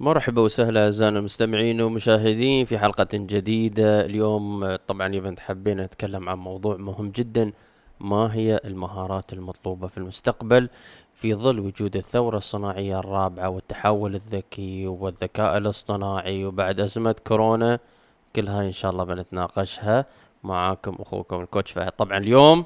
مرحبا وسهلا أعزائنا المستمعين ومشاهدين في حلقة جديدة. اليوم طبعا يبقى حبينا نتكلم عن موضوع مهم جدا ما هي المهارات المطلوبة في المستقبل في ظل وجود الثورة الصناعية الرابعة والتحول الذكي والذكاء الاصطناعي وبعد أزمة كورونا؟ كل هاي إن شاء الله بنتناقشها معاكم أخوكم الكوتش فهد. طبعا اليوم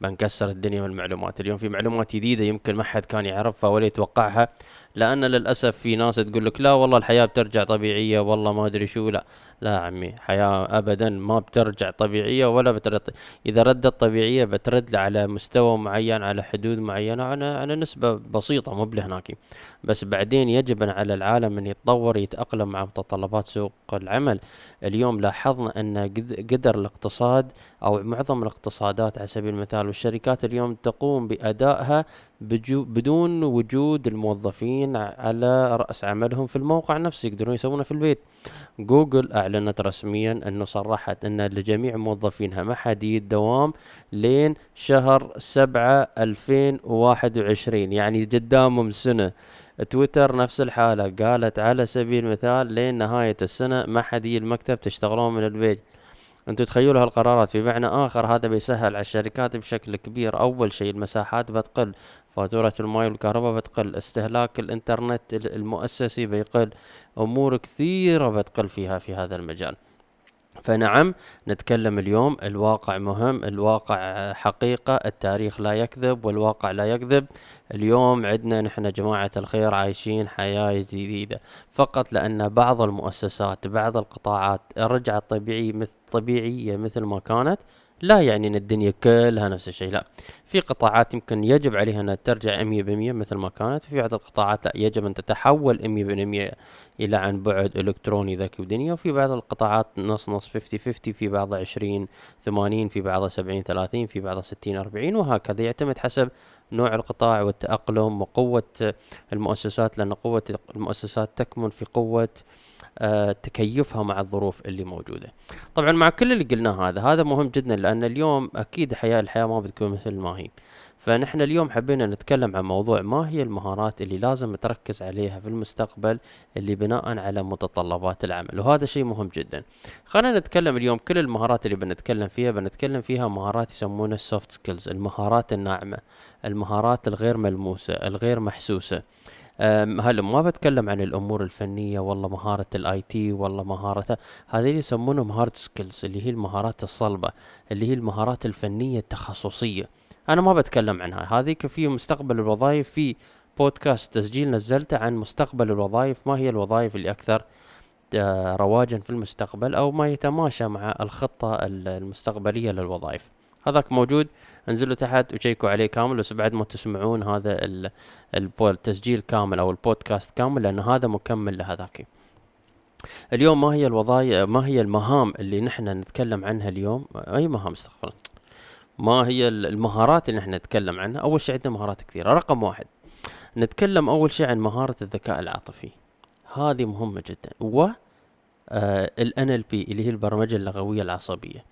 بنكسر الدنيا من المعلومات. اليوم في معلومات جديدة يمكن ما حد كان يعرفها ولا يتوقعها لأن للأسف في ناس تقول لك لا والله الحياة بترجع طبيعية والله ما أدري شو لا. لا عمي حياة أبدا ما بترجع طبيعية ولا بترد. إذا ردت طبيعية بترد على مستوى معين على حدود معينة على على نسبة بسيطة مو بلهناكي. بس بعدين يجب على العالم أن يتطور يتأقلم مع متطلبات سوق العمل. اليوم لاحظنا أن قدر الاقتصاد أو معظم الاقتصادات على سبيل المثال والشركات اليوم تقوم بأدائها بدون وجود الموظفين على رأس عملهم في الموقع نفسه يقدرون يسوونه في البيت. جوجل أعلنت رسميا أنه صرحت أن لجميع موظفينها محديد الدوام لين شهر سبعة ألفين وواحد وعشرين يعني قدامهم سنة. تويتر نفس الحالة قالت على سبيل المثال لين نهاية السنة ما حد يجي المكتب تشتغلون من البيت. أنتم تخيلوا هالقرارات. في معنى آخر هذا بيسهل على الشركات بشكل كبير. أول شيء المساحات بتقل فاتورة الماء والكهرباء بتقل استهلاك الإنترنت المؤسسي بيقل أمور كثيرة بتقل فيها في هذا المجال. فنعم نتكلم اليوم الواقع مهم الواقع حقيقة التاريخ لا يكذب والواقع لا يكذب. اليوم عندنا نحن جماعة الخير عايشين حياة جديدة. فقط لأن بعض المؤسسات بعض القطاعات رجعت مثل طبيعية مثل ما كانت لا يعني إن الدنيا كلها نفس الشيء لا. في قطاعات يمكن يجب عليها إنها ترجع 100% مثل ما كانت في بعض القطاعات لا يجب أن تتحول 100% إلى عن بعد إلكتروني ذكي ودنيا وفي بعض القطاعات نص نص 50 50 في بعض 20 80 في بعض 70 30 في بعض 60 40 وهكذا يعتمد حسب نوع القطاع والتأقلم وقوة المؤسسات لأن قوة المؤسسات تكمن في قوة آه، تكيفها مع الظروف اللي موجودة. طبعا مع كل اللي قلناه هذا هذا مهم جدا لأن اليوم أكيد حياة الحياة ما بتكون مثل ما هي. فنحن اليوم حبينا نتكلم عن موضوع ما هي المهارات اللي لازم تركز عليها في المستقبل اللي بناء على متطلبات العمل وهذا شيء مهم جدا. خلينا نتكلم اليوم كل المهارات اللي بنتكلم فيها بنتكلم فيها مهارات يسمونها ال soft skills المهارات الناعمة المهارات الغير ملموسة الغير محسوسة. هلا ما بتكلم عن الأمور الفنية والله مهارة ال IT والله مهارة هذه يسمونهم hard skills اللي هي المهارات الصلبة اللي هي المهارات الفنية التخصصية. أنا ما بتكلم عنها. هذيك في مستقبل الوظائف في بودكاست تسجيل نزلته عن مستقبل الوظائف ما هي الوظائف اللي أكثر آه، رواجا في المستقبل أو ما يتماشى مع الخطة المستقبلية للوظائف. هذاك موجود انزلوا تحت وشيكوا عليه كامل بس بعد ما تسمعون هذا التسجيل كامل أو البودكاست كامل لأن هذا مكمل لهذاك. اليوم ما هي الوظائف ما هي المهام اللي نحن نتكلم عنها اليوم؟ أي مهام استغفر ما هي المهارات اللي نحن نتكلم عنها. أول شيء عندنا مهارات كثيرة. رقم واحد نتكلم أول شيء عن مهارة الذكاء العاطفي. هذه مهمة جدا. و ال NLP اللي هي البرمجة اللغوية العصبية.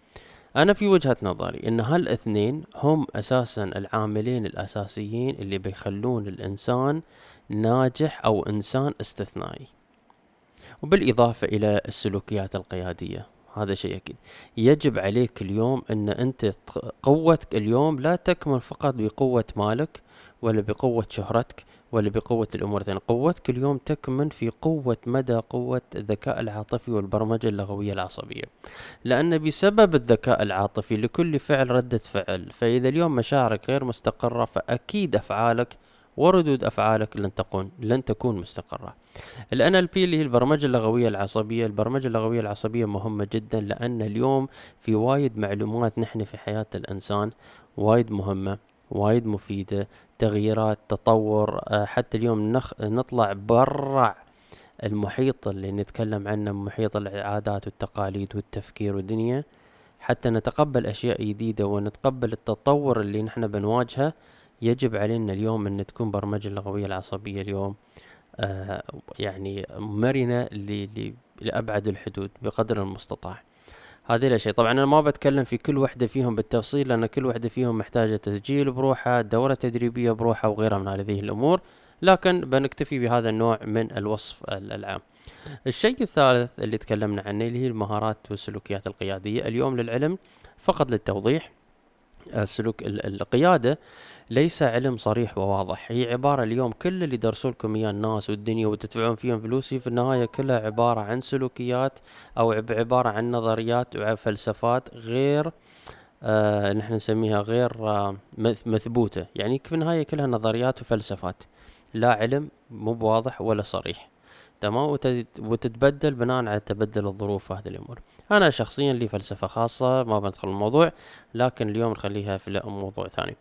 أنا في وجهة نظري إن هالاثنين هم أساسا العاملين الأساسيين اللي بيخلون الإنسان ناجح أو إنسان استثنائي. وبالإضافة إلى السلوكيات القيادية. هذا شيء أكيد. يجب عليك اليوم إن أنت قوتك اليوم لا تكمن فقط بقوة مالك ولا بقوة شهرتك ولا بقوة الأمور. الثانية قوتك اليوم تكمن في قوة مدى قوة الذكاء العاطفي والبرمجة اللغوية العصبية. لأن بسبب الذكاء العاطفي لكل فعل ردة فعل فإذا اليوم مشاعرك غير مستقرة فأكيد أفعالك وردود أفعالك لن تكون لن تكون مستقرة. ال NLP اللي هي البرمجة اللغوية العصبية البرمجة اللغوية العصبية مهمة جدا لأن اليوم في وايد معلومات نحن في حياة الإنسان وايد مهمة وايد مفيدة تغييرات تطور آه، حتى اليوم نخ نطلع برا المحيط اللي نتكلم عنه محيط العادات والتقاليد والتفكير والدنيا. حتى نتقبل أشياء جديدة ونتقبل التطور اللي نحن بنواجهه يجب علينا اليوم أن تكون برمجة اللغوية العصبية اليوم آه يعني مرنة لأبعد الحدود بقدر المستطاع. هذه الاشياء طبعا أنا ما بتكلم في كل وحدة فيهم بالتفصيل لأن كل وحدة فيهم محتاجة تسجيل بروحها دورة تدريبية بروحها وغيرها من هذه الأمور. لكن بنكتفي بهذا النوع من الوصف العام. الشيء الثالث اللي تكلمنا عنه اللي هي المهارات والسلوكيات القيادية. اليوم للعلم فقط للتوضيح السلوك القيادة ليس علم صريح وواضح. هي عبارة اليوم كل اللي درسوا لكم اياه الناس والدنيا وتدفعون فيهم فلوس في النهاية كلها عبارة عن سلوكيات أو عبارة عن نظريات وفلسفات غير آه نحن نسميها غير آه مثبوتة. يعني في النهاية كلها نظريات وفلسفات. لا علم مو بواضح ولا صريح. تمام؟ وتتبدل بناء على تبدل الظروف وهذه الأمور. أنا شخصيا لي فلسفة خاصة ما بدخل الموضوع لكن اليوم نخليها في موضوع ثاني.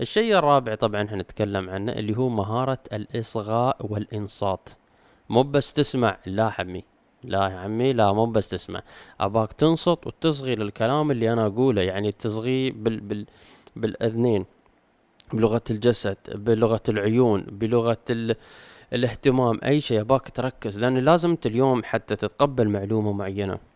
الشيء الرابع طبعا هنتكلم عنه اللي هو مهارة الإصغاء والإنصات. مو بس تسمع لا عمي لا يا عمي لا مو بس تسمع. أباك تنصت وتصغي للكلام اللي أنا أقوله يعني تصغي بال بال بالأذنين بلغة الجسد بلغة العيون بلغة ال الاهتمام أي شيء. أباك تركز لأن لازم أنت اليوم حتى تتقبل معلومة معينة.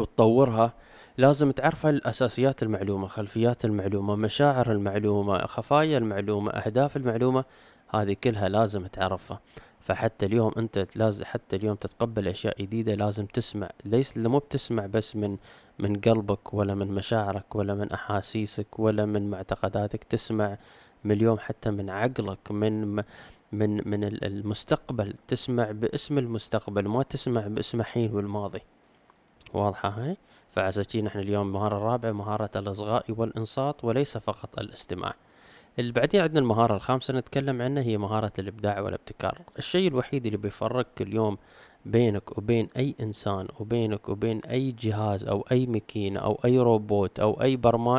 وتطورها لازم تعرف الأساسيات المعلومة خلفيات المعلومة مشاعر المعلومة خفايا المعلومة أهداف المعلومة هذه كلها لازم تعرفها. فحتى اليوم أنت لازم حتى اليوم تتقبل أشياء جديدة لازم تسمع ليس مو بتسمع بس من من قلبك ولا من مشاعرك ولا من أحاسيسك ولا من معتقداتك تسمع من اليوم حتى من عقلك من من من المستقبل تسمع باسم المستقبل ما تسمع باسم حين والماضي. واضحة هاي؟ فعشان نحن اليوم المهارة الرابعة مهارة الإصغاء والإنصات وليس فقط الاستماع. اللي بعدين عندنا المهارة الخامسة نتكلم عنها هي مهارة الإبداع والابتكار. الشيء الوحيد اللي بيفرق اليوم بينك وبين أي إنسان وبينك وبين أي جهاز أو أي ماكينة أو أي روبوت أو أي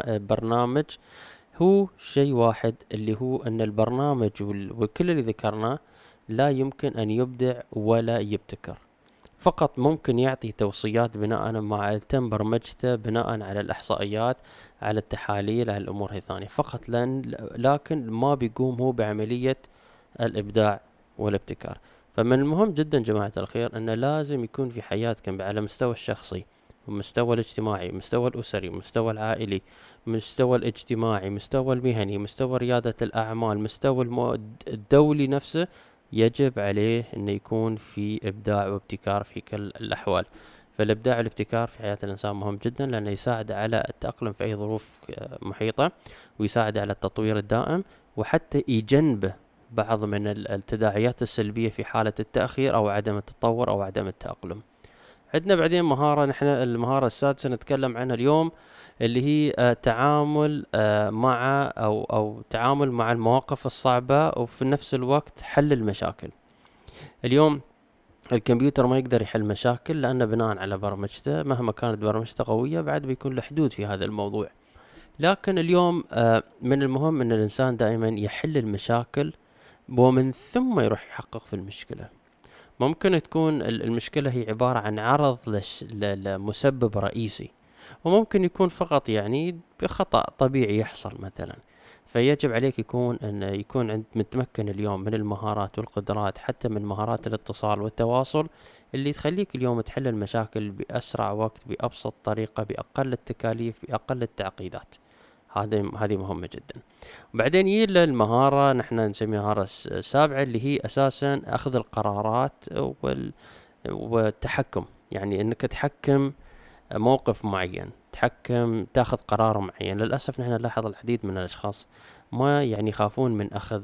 برنامج هو شيء واحد اللي هو أن البرنامج وكل اللي ذكرناه لا يمكن أن يبدع ولا يبتكر. فقط ممكن يعطي توصيات بناء مع تم برمجته بناء على الإحصائيات على التحاليل على الأمور الثانية. فقط لأن لكن ما بيقوم هو بعملية الإبداع والابتكار. فمن المهم جدا جماعة الخير أن لازم يكون في حياتكم على المستوى الشخصي والمستوى الاجتماعي المستوى الأسري المستوى العائلي مستوى الاجتماعي مستوى المهني مستوى ريادة الأعمال مستوى المو... الدولي نفسه يجب عليه أنه يكون في إبداع وابتكار في كل الأحوال. فالإبداع والابتكار في حياة الإنسان مهم جدا لأنه يساعد على التأقلم في أي ظروف محيطة ويساعد على التطوير الدائم وحتى يجنبه بعض من التداعيات السلبية في حالة التأخير أو عدم التطور أو عدم التأقلم. عندنا بعدين مهارة نحن المهارة السادسة نتكلم عنها اليوم اللي هي آه تعامل آه مع أو أو تعامل مع المواقف الصعبة وفي نفس الوقت حل المشاكل. اليوم الكمبيوتر ما يقدر يحل مشاكل لأنه بناء على برمجته مهما كانت برمجته قوية بعد بيكون له حدود في هذا الموضوع. لكن اليوم آه من المهم أن الإنسان دائما يحل المشاكل ومن ثم يروح يحقق في المشكلة. ممكن تكون المشكلة هي عبارة عن عرض لمسبب رئيسي وممكن يكون فقط يعني بخطأ طبيعي يحصل مثلا. فيجب عليك يكون أن يكون عند متمكن اليوم من المهارات والقدرات حتى من مهارات الاتصال والتواصل اللي تخليك اليوم تحل المشاكل بأسرع وقت بأبسط طريقة بأقل التكاليف بأقل التعقيدات. هذه هذه مهمة جدا. وبعدين يجي المهارة نحن نسميها المهارة السابعة اللي هي أساسا أخذ القرارات وال والتحكم. يعني إنك تحكم موقف معين تحكم تأخذ قرار معين. للأسف نحن نلاحظ العديد من الأشخاص ما يعني يخافون من أخذ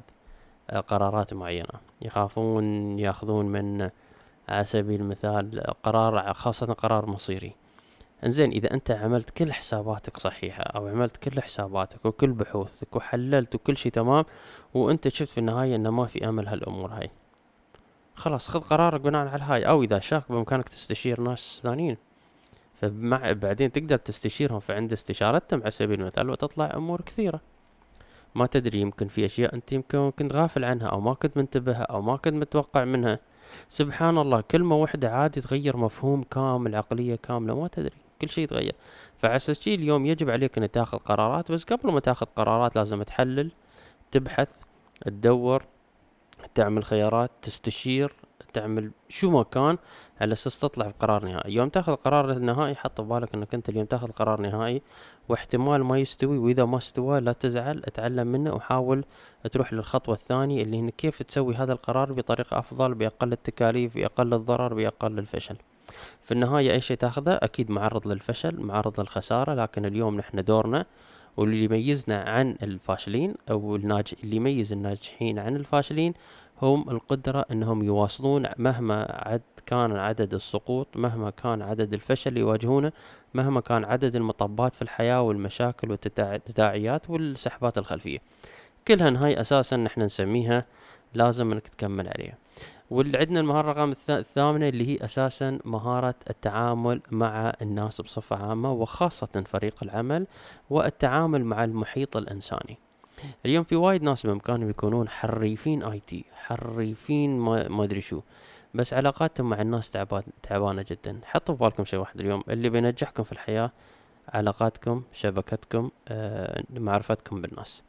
قرارات معينة. يخافون يأخذون من على سبيل المثال قرار خاصة قرار مصيري. انزين إذا أنت عملت كل حساباتك صحيحة أو عملت كل حساباتك وكل بحوثك وحللت وكل شي تمام وأنت شفت في النهاية إنه ما في أمل هالأمور هاي. خلاص خذ قرارك بناء على هاي. أو إذا شاك بإمكانك تستشير ناس ثانيين. فمع بعدين تقدر تستشيرهم فعند استشارتهم على سبيل المثال وتطلع أمور كثيرة. ما تدري يمكن في أشياء أنت يمكن كنت غافل عنها أو ما كنت منتبهها أو ما كنت متوقع منها. سبحان الله كلمة واحدة عادي تغير مفهوم كامل عقلية كاملة ما تدري. كل شيء يتغير. فعساس شي اليوم يجب عليك ان تاخذ قرارات بس قبل ما تاخذ قرارات لازم تحلل تبحث تدور تعمل خيارات تستشير تعمل شو ما كان على أساس تطلع بقرار نهائي. يوم تاخذ القرار النهائي حط ببالك إنك أنت اليوم تاخذ قرار نهائي واحتمال ما يستوي وإذا ما استوى لا تزعل أتعلم منه وحاول تروح للخطوة الثانية اللي هي كيف تسوي هذا القرار بطريقة أفضل بأقل التكاليف بأقل الضرر بأقل الفشل. في النهاية أي شيء تاخذه أكيد معرض للفشل معرض للخسارة لكن اليوم نحن دورنا واللي يميزنا عن الفاشلين أو الناج اللي يميز الناجحين عن الفاشلين هم القدرة إنهم يواصلون مهما عد كان عدد السقوط مهما كان عدد الفشل اللي يواجهونه مهما كان عدد المطبات في الحياة والمشاكل والتداعيات والسحبات الخلفية. كلها هاي أساسا نحن نسميها لازم إنك تكمل عليها. واللي عندنا المهارة رقم الثامنة اللي هي أساسا مهارة التعامل مع الناس بصفة عامة وخاصة فريق العمل والتعامل مع المحيط الإنساني. اليوم في وايد ناس بإمكانهم يكونون حريفين آي تي حريفين ما أدري شو. بس علاقاتهم مع الناس تعبان تعبانة جدا. حطوا في بالكم شيء واحد اليوم اللي بينجحكم في الحياة علاقاتكم شبكتكم آه معرفتكم بالناس.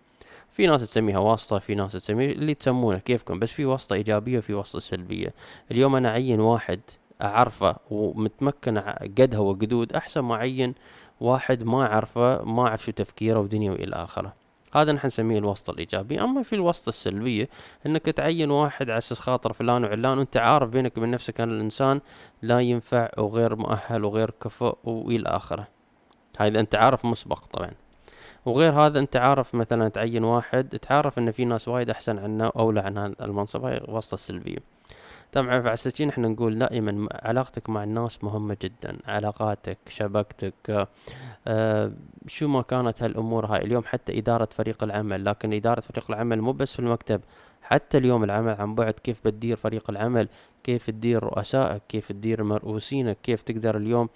في ناس تسميها واسطة في ناس تسميها اللي تسمونه كيفكم بس في واسطة إيجابية وفي واسطة سلبية. اليوم أنا أعين واحد أعرفه ومتمكن قدها وقدود أحسن ما أعين واحد ما أعرفه ما أعرف شو تفكيره ودنيا وإلى آخره. هذا نحن نسميه الواسطة الإيجابية. أما في الواسطة السلبية أنك تعين واحد على أساس خاطر فلان وعلان وأنت عارف بينك وبين نفسك أن الإنسان لا ينفع وغير مؤهل وغير كفؤ وإلى آخره. هذا أنت عارف مسبق طبعا. وغير هذا أنت عارف مثلا تعين واحد تعرف إن في ناس وايد أحسن عنه أو اولى عن المنصب. هاي واسطة سلبية. طبعا فعسى نحن نقول دائما علاقتك مع الناس مهمة جدا. علاقاتك شبكتك آه شو ما كانت هالأمور هاي. اليوم حتى إدارة فريق العمل. لكن إدارة فريق العمل مو بس في المكتب حتى اليوم العمل عن بعد كيف بتدير فريق العمل. كيف تدير رؤسائك كيف تدير مرؤوسينك كيف تقدر اليوم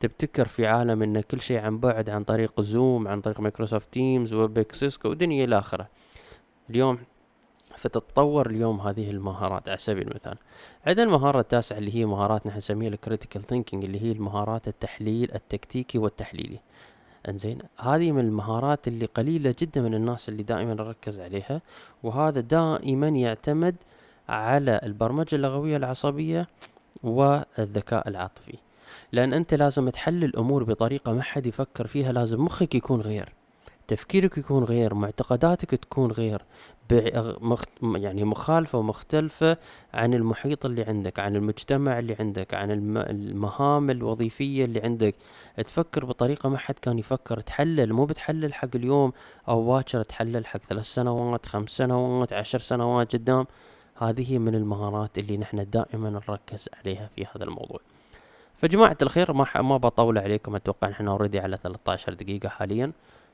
تبتكر في عالم إن كل شيء عن بعد عن طريق Zoom عن طريق Microsoft Teams و Webex Cisco ودنيا إلى آخره. اليوم فتتطور اليوم هذه المهارات. على سبيل المثال عندنا المهارة التاسعة اللي هي مهارات نحن نسميها ال critical thinking اللي هي المهارات التحليل التكتيكي والتحليلي. إنزين هذه من المهارات اللي قليلة جدا من الناس اللي دائما نركز عليها وهذا دائما يعتمد على البرمجة اللغوية العصبية والذكاء العاطفي. لأن أنت لازم تحل الأمور بطريقة ما حد يفكر فيها لازم مخك يكون غير تفكيرك يكون غير معتقداتك تكون غير يعني مخالفة ومختلفة عن المحيط اللي عندك عن المجتمع اللي عندك عن المهام الوظيفية اللي عندك. تفكر بطريقة ما حد كان يفكر تحلل مو بتحلل حق اليوم أو باكر تحلل حق ثلاث سنوات خمس سنوات عشر سنوات قدام. هذه من المهارات اللي نحن دائما نركز عليها في هذا الموضوع. فجماعة الخير ما ما بطول عليكم. أتوقع نحن already على 13 دقيقة حاليا.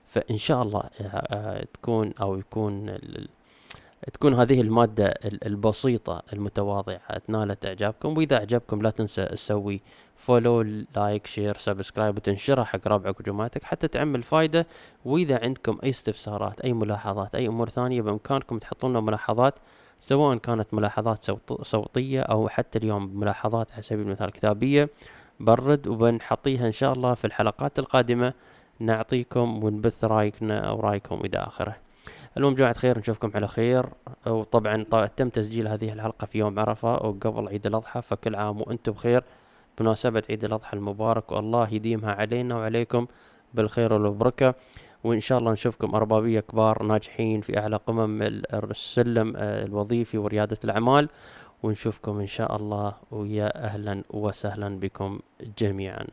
فإن شاء الله آه، آه، تكون أو يكون تكون هذه المادة البسيطة المتواضعة نالت إعجابكم. وإذا اعجبكم لا تنسى تسوي follow like share subscribe وتنشرها حق ربعك وجماعتك حتى تعمل فايدة. وإذا عندكم أي استفسارات أي ملاحظات أي أمور ثانية بإمكانكم تحطون لنا ملاحظات سواء كانت ملاحظات صوتية أو حتى اليوم ملاحظات على سبيل المثال كتابية برد وبنحطيها إن شاء الله في الحلقات القادمة. نعطيكم ونبث رأيكنا أو رأيكم إلى آخره. المهم جماعة خير نشوفكم على خير. وطبعا تم تسجيل هذه الحلقة في يوم عرفة وقبل عيد الأضحى فكل عام وأنتم بخير. بمناسبة عيد الأضحى المبارك والله يديمها علينا وعليكم بالخير والبركة. وإن شاء الله نشوفكم أربابية كبار ناجحين في أعلى قمم السلم آه، الوظيفي وريادة الأعمال. ونشوفكم إن شاء الله ويا أهلا وسهلا بكم جميعا.